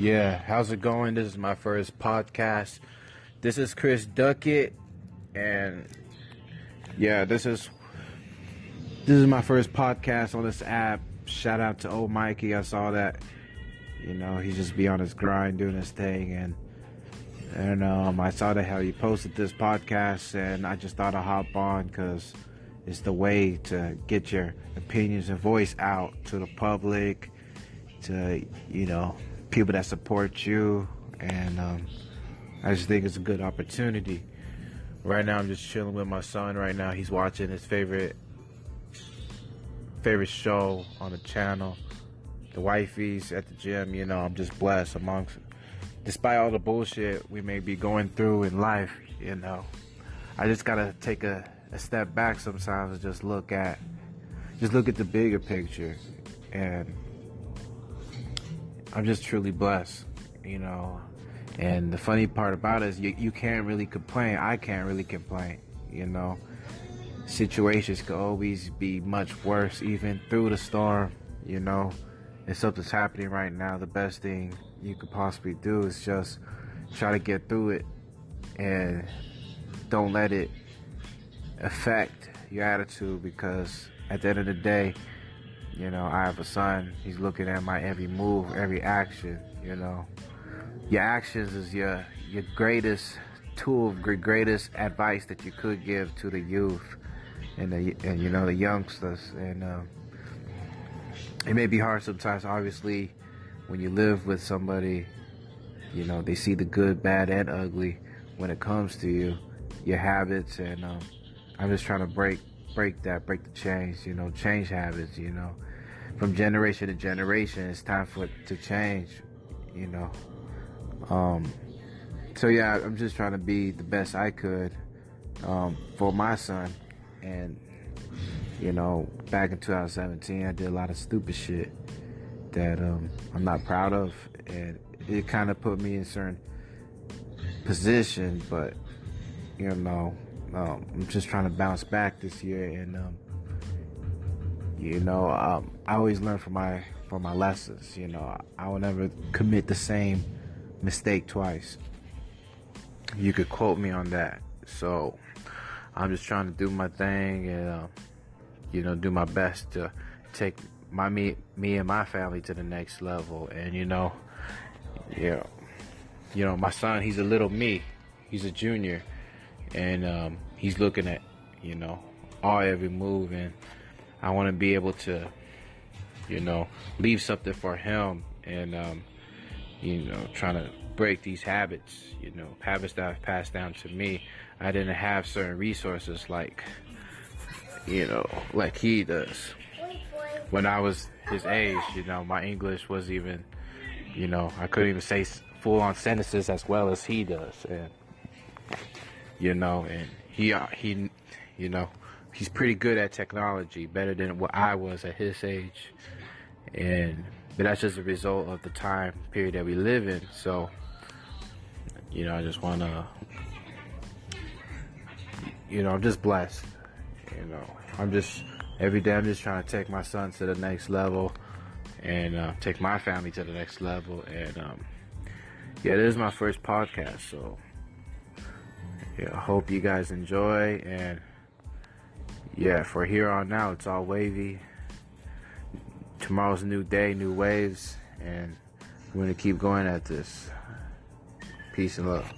Yeah, how's it going? This is my first podcast. This is Chris Duckett, and yeah, this is this is my first podcast on this app. Shout out to old Mikey. I saw that. You know, he just be on his grind doing his thing, and and um, I saw that how he posted this podcast, and I just thought I'd hop on because it's the way to get your opinions and voice out to the public, to you know people that support you, and um, I just think it's a good opportunity. Right now, I'm just chilling with my son. Right now, he's watching his favorite favorite show on the channel. The wifey's at the gym. You know, I'm just blessed amongst, despite all the bullshit we may be going through in life. You know, I just gotta take a, a step back sometimes and just look at, just look at the bigger picture, and I'm just truly blessed, you know. And the funny part about it is you, you can't really complain. I can't really complain, you know. Situations could always be much worse, even through the storm, you know. If something's happening right now, the best thing you could possibly do is just try to get through it and don't let it affect your attitude because at the end of the day, you know, I have a son. He's looking at my every move, every action. You know, your actions is your your greatest tool, greatest advice that you could give to the youth and the and you know the youngsters. And um, it may be hard sometimes. Obviously, when you live with somebody, you know they see the good, bad, and ugly when it comes to you, your habits, and um, I'm just trying to break break that, break the chains, you know, change habits, you know. From generation to generation, it's time for it to change, you know. Um, so yeah, I'm just trying to be the best I could um, for my son, and you know, back in 2017, I did a lot of stupid shit that um, I'm not proud of, and it kind of put me in certain position, but you know, um, I'm just trying to bounce back this year, and um, you know, um, I always learn from my from my lessons. You know, I will never commit the same mistake twice. You could quote me on that. So I'm just trying to do my thing and uh, you know do my best to take my me me and my family to the next level. And you know, yeah, you know, my son, he's a little me. He's a junior and um, he's looking at you know all every move, and I want to be able to you know leave something for him, and um, you know trying to break these habits, you know habits that I've passed down to me. I didn't have certain resources like you know like he does. When I was his age, you know, my English was even, you know, I couldn't even say full on sentences as well as he does, and you know, and he uh, he, you know, he's pretty good at technology, better than what I was at his age, and but that's just a result of the time period that we live in. So, you know, I just want to, you know, I'm just blessed. You know, I'm just every day I'm just trying to take my son to the next level and uh, take my family to the next level. And um, yeah, this is my first podcast, so yeah, hope you guys enjoy. And yeah, for here on out, it's all wavy. Tomorrow's a new day, new waves, and we're gonna keep going at this. Peace and love.